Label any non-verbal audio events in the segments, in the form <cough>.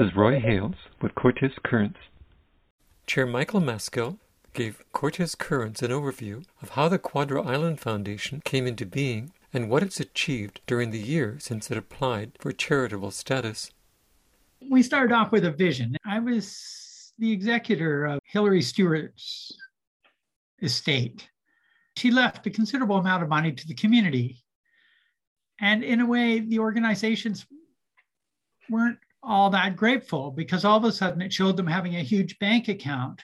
is Roy Hales with Cortes Currents. Chair Michael Maskell gave Cortes Currents an overview of how the Quadra Island Foundation came into being and what it's achieved during the year since it applied for charitable status. We started off with a vision. I was the executor of Hilary Stewart's estate. She left a considerable amount of money to the community. And in a way, the organizations weren't all that grateful because all of a sudden it showed them having a huge bank account,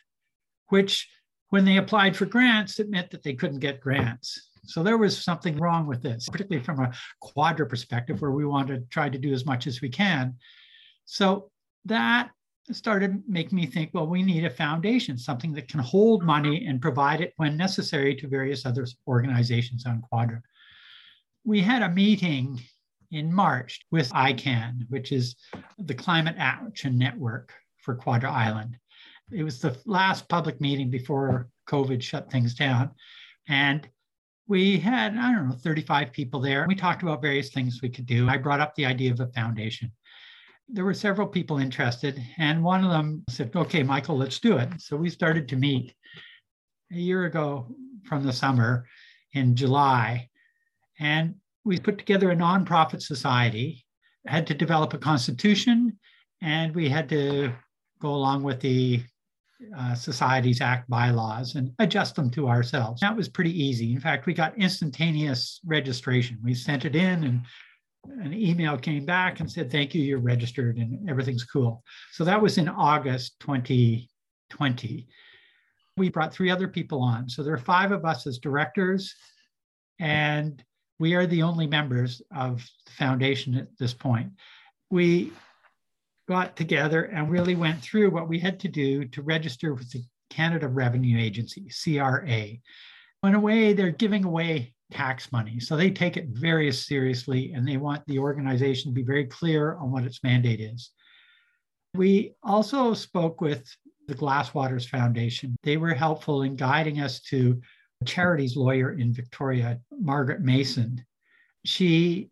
which when they applied for grants, it meant that they couldn't get grants. So there was something wrong with this, particularly from a quadra perspective, where we want to try to do as much as we can. So that started making me think, well, we need a foundation, something that can hold money and provide it when necessary to various other organizations on Quadra. We had a meeting in March with ICAN, which is the Climate Action Network for Quadra Island. It was the last public meeting before COVID shut things down. And we had, I don't know, 35 people there. We talked about various things we could do. I brought up the idea of a foundation. There were several people interested, and one of them said, Okay, Michael, let's do it. So we started to meet a year ago from the summer in July. And we put together a nonprofit society, had to develop a constitution, and we had to go along with the uh, Societies Act bylaws and adjust them to ourselves. That was pretty easy. In fact, we got instantaneous registration. We sent it in and an email came back and said, thank you, you're registered and everything's cool. So that was in August 2020. We brought three other people on. So there are five of us as directors and we are the only members of the foundation at this point. We got together and really went through what we had to do to register with the Canada Revenue Agency, CRA. In a way, they're giving away tax money. So they take it very seriously and they want the organization to be very clear on what its mandate is. We also spoke with the Glasswaters Foundation. They were helpful in guiding us to charities lawyer in Victoria, Margaret Mason. She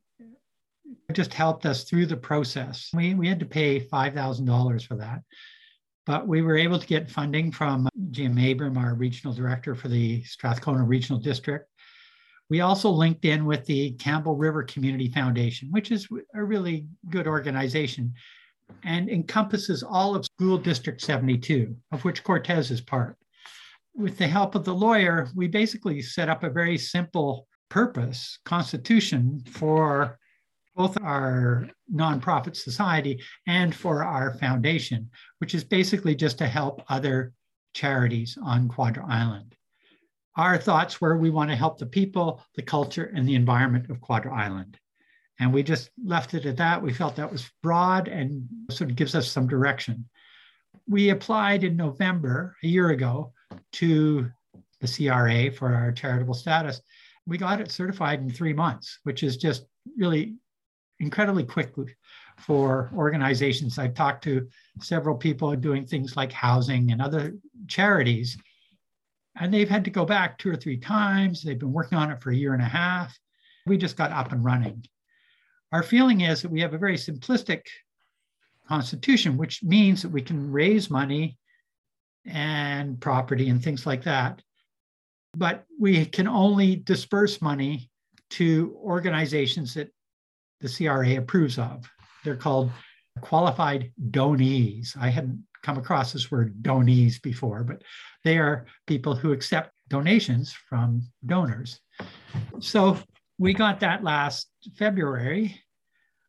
just helped us through the process. We, we had to pay $5,000 for that, but we were able to get funding from Jim Abram, our regional director for the Strathcona Regional District. We also linked in with the Campbell River Community Foundation, which is a really good organization and encompasses all of School District 72, of which Cortes is part with the help of the lawyer, we basically set up a very simple purpose constitution for both our nonprofit society and for our foundation, which is basically just to help other charities on Quadra Island. Our thoughts were we want to help the people, the culture, and the environment of Quadra Island. And we just left it at that. We felt that was broad and sort of gives us some direction. We applied in November, a year ago, to the CRA for our charitable status. We got it certified in three months, which is just really incredibly quick for organizations. I've talked to several people doing things like housing and other charities, and they've had to go back two or three times. They've been working on it for a year and a half. We just got up and running. Our feeling is that we have a very simplistic constitution, which means that we can raise money and property and things like that. But we can only disperse money to organizations that the CRA approves of. They're called qualified donees. I hadn't come across this word donees before, but they are people who accept donations from donors. So we got that last February.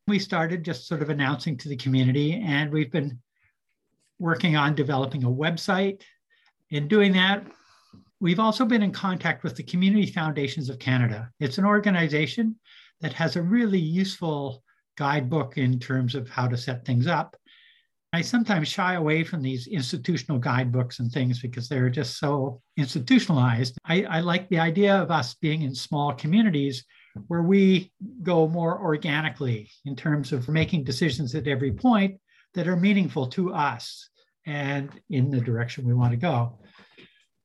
We started just sort of announcing to the community, and we've been working on developing a website. In doing that, we've also been in contact with the Community Foundations of Canada. It's an organization that has a really useful guidebook in terms of how to set things up. I sometimes shy away from these institutional guidebooks and things because they're just so institutionalized. I, I, like the idea of us being in small communities where we go more organically in terms of making decisions at every point that are meaningful to us and in the direction we want to go.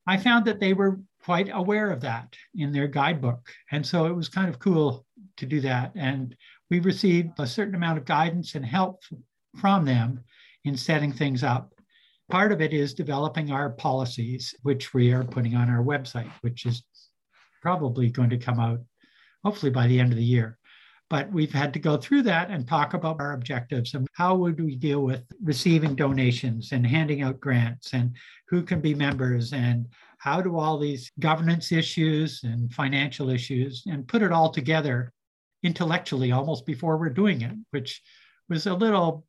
I found that they were quite aware of that in their guidebook. And so it was kind of cool to do that. And we received a certain amount of guidance and help from them in setting things up. Part of it is developing our policies, which we are putting on our website, which is probably going to come out hopefully by the end of the year. But we've had to go through that and talk about our objectives and how would we deal with receiving donations and handing out grants and who can be members and how do all these governance issues and financial issues and put it all together intellectually almost before we're doing it, which was a little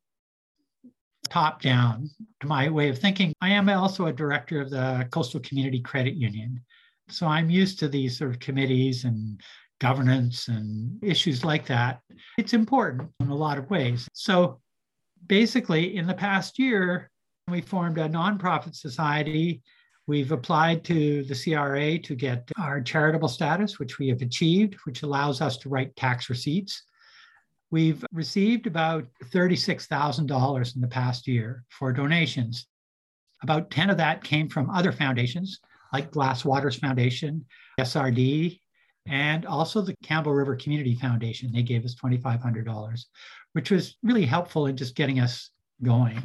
top down to my way of thinking. I am also a director of the Coastal Community Credit Union. So I'm used to these sort of committees and governance and issues like that. It's important in a lot of ways. So basically, in the past year, we formed a nonprofit society. We've applied to the CRA to get our charitable status, which we have achieved, which allows us to write tax receipts. We've received about $36,000 in the past year for donations. About 10 of that came from other foundations like Glass Waters Foundation, SRD, and also the Campbell River Community Foundation. They gave us $2,500, which was really helpful in just getting us going.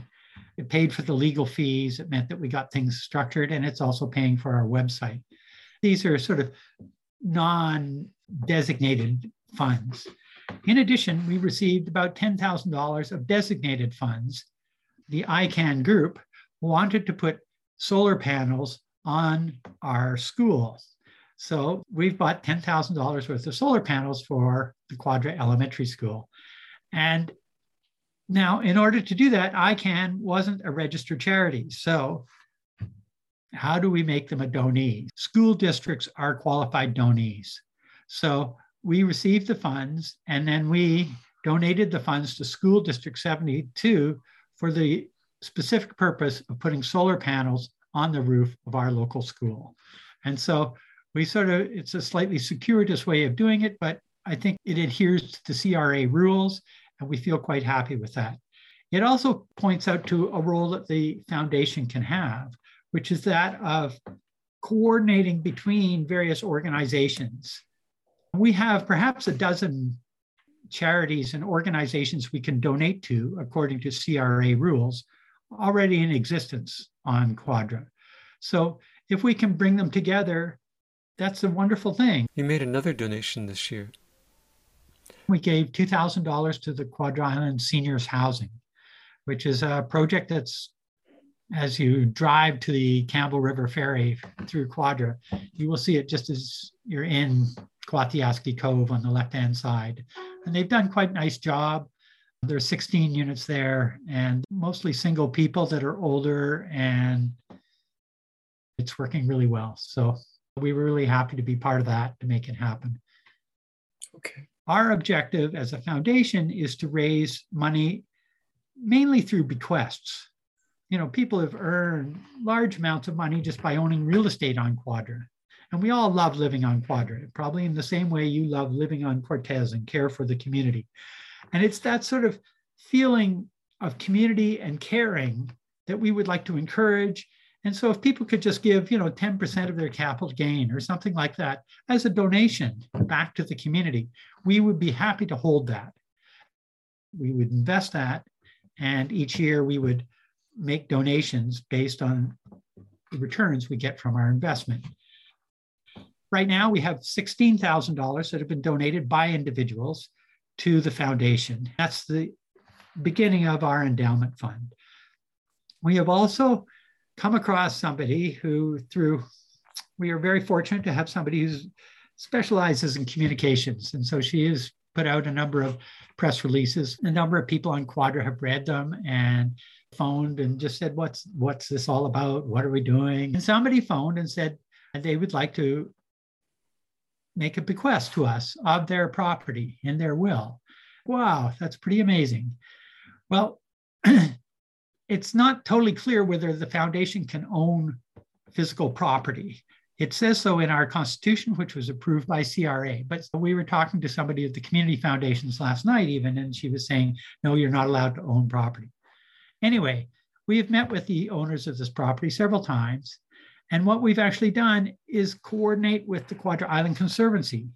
It paid for the legal fees. It meant that we got things structured, and it's also paying for our website. These are sort of non designated funds. In addition, we received about $10,000 of designated funds. The ICAN group wanted to put solar panels on our school. So we've bought $10,000 worth of solar panels for the Quadra Elementary School. And now, in order to do that, ICAN wasn't a registered charity. So how do we make them a donee? School districts are qualified donees. So we received the funds and then we donated the funds to School District 72 for the specific purpose of putting solar panels on the roof of our local school. And so we sort of, it's a slightly circuitous way of doing it, but I think it adheres to the CRA rules, and we feel quite happy with that. It also points out to a role that the foundation can have, which is that of coordinating between various organizations. We have perhaps a dozen charities and organizations we can donate to according to CRA rules already in existence on Quadra. So if we can bring them together that's a wonderful thing. You made another donation this year. We gave $2,000 to the Quadra Island Seniors Housing, which is a project that's as you drive to the Campbell River Ferry through Quadra, you will see it just as you're in Quathiaski Cove on the left-hand side. And they've done quite a nice job. There's 16 units there and mostly single people that are older and it's working really well. So we were really happy to be part of that to make it happen. Okay. Our objective as a foundation is to raise money mainly through bequests. You know, people have earned large amounts of money just by owning real estate on Quadra. And we all love living on Quadra, probably in the same way you love living on Cortes and care for the community. And it's that sort of feeling of community and caring that we would like to encourage and so if people could just give, you know, 10% of their capital gain or something like that as a donation back to the community, we would be happy to hold that. We would invest that and each year we would make donations based on the returns we get from our investment. Right now, we have $16,000 that have been donated by individuals to the foundation. That's the beginning of our endowment fund. We have also come across somebody who, through, we are very fortunate to have somebody who specializes in communications. And so she has put out a number of press releases. A number of people on Quadra have read them and phoned and just said, What's what's this all about? What are we doing? And somebody phoned and said they would like to make a bequest to us of their property in their will. Wow, that's pretty amazing. Well, <clears throat> it's not totally clear whether the foundation can own physical property. It says so in our constitution, which was approved by CRA. But we were talking to somebody at the community foundations last night, even, and she was saying, no, you're not allowed to own property. Anyway, we have met with the owners of this property several times. And what we've actually done is coordinate with the Quadra Island Conservancy,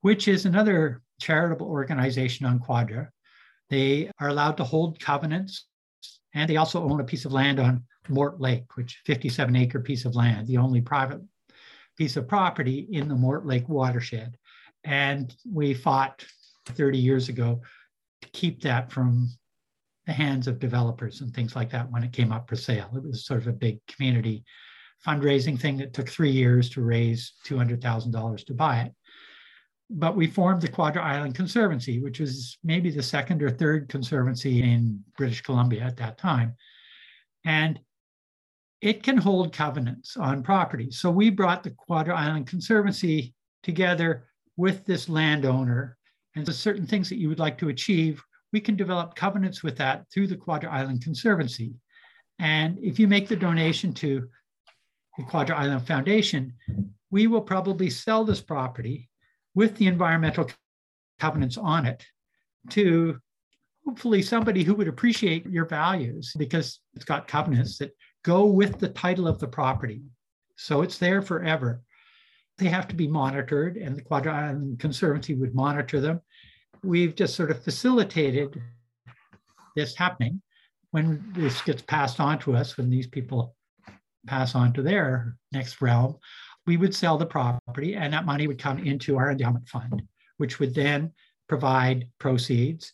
which is another charitable organization on Quadra. They are allowed to hold covenants And they also own a piece of land on Morte Lake, which 57 acre piece of land, the only private piece of property in the Morte Lake watershed. And we fought 30 years ago to keep that from the hands of developers and things like that when it came up for sale. It was sort of a big community fundraising thing that took three years to raise $200,000 to buy it. But we formed the Quadra Island Conservancy, which was maybe the second or third conservancy in British Columbia at that time. And it can hold covenants on property. So we brought the Quadra Island Conservancy together with this landowner and the certain things that you would like to achieve, we can develop covenants with that through the Quadra Island Conservancy. And if you make the donation to the Quadra Island Foundation, we will probably sell this property with the environmental covenants on it to hopefully somebody who would appreciate your values because it's got covenants that go with the title of the property. So it's there forever. They have to be monitored, and the Quadra Island Conservancy would monitor them. We've just sort of facilitated this happening when this gets passed on to us, when these people pass on to their next realm, we would sell the property and that money would come into our endowment fund, which would then provide proceeds.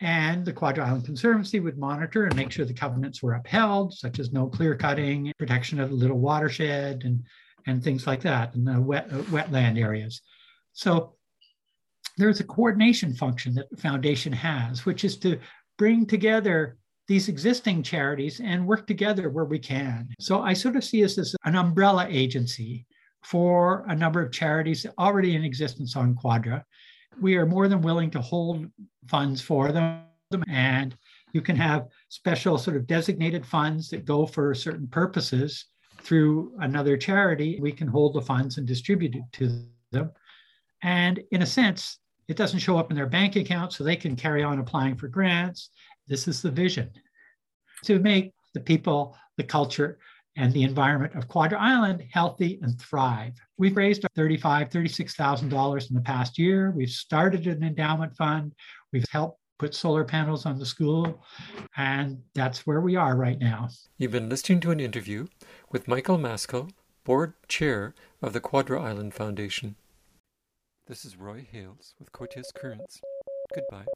And the Quadra Island Conservancy would monitor and make sure the covenants were upheld, such as no clear cutting, protection of the little watershed, and, and things like that, and the wet, uh, wetland areas. So there's a coordination function that the foundation has, which is to bring together these existing charities and work together where we can. So I sort of see us as an umbrella agency for a number of charities already in existence on Quadra. We are more than willing to hold funds for them. And you can have special sort of designated funds that go for certain purposes through another charity. We can hold the funds and distribute it to them. And in a sense, it doesn't show up in their bank account, so they can carry on applying for grants. This is the vision to make the people, the culture, and the environment of Quadra Island healthy and thrive. We've raised $35,000, $36,000 in the past year. We've started an endowment fund. We've helped put solar panels on the school, and that's where we are right now. You've been listening to an interview with Michael Maskell, board chair of the Quadra Island Foundation. This is Roy Hales with Cortes Currents. Goodbye.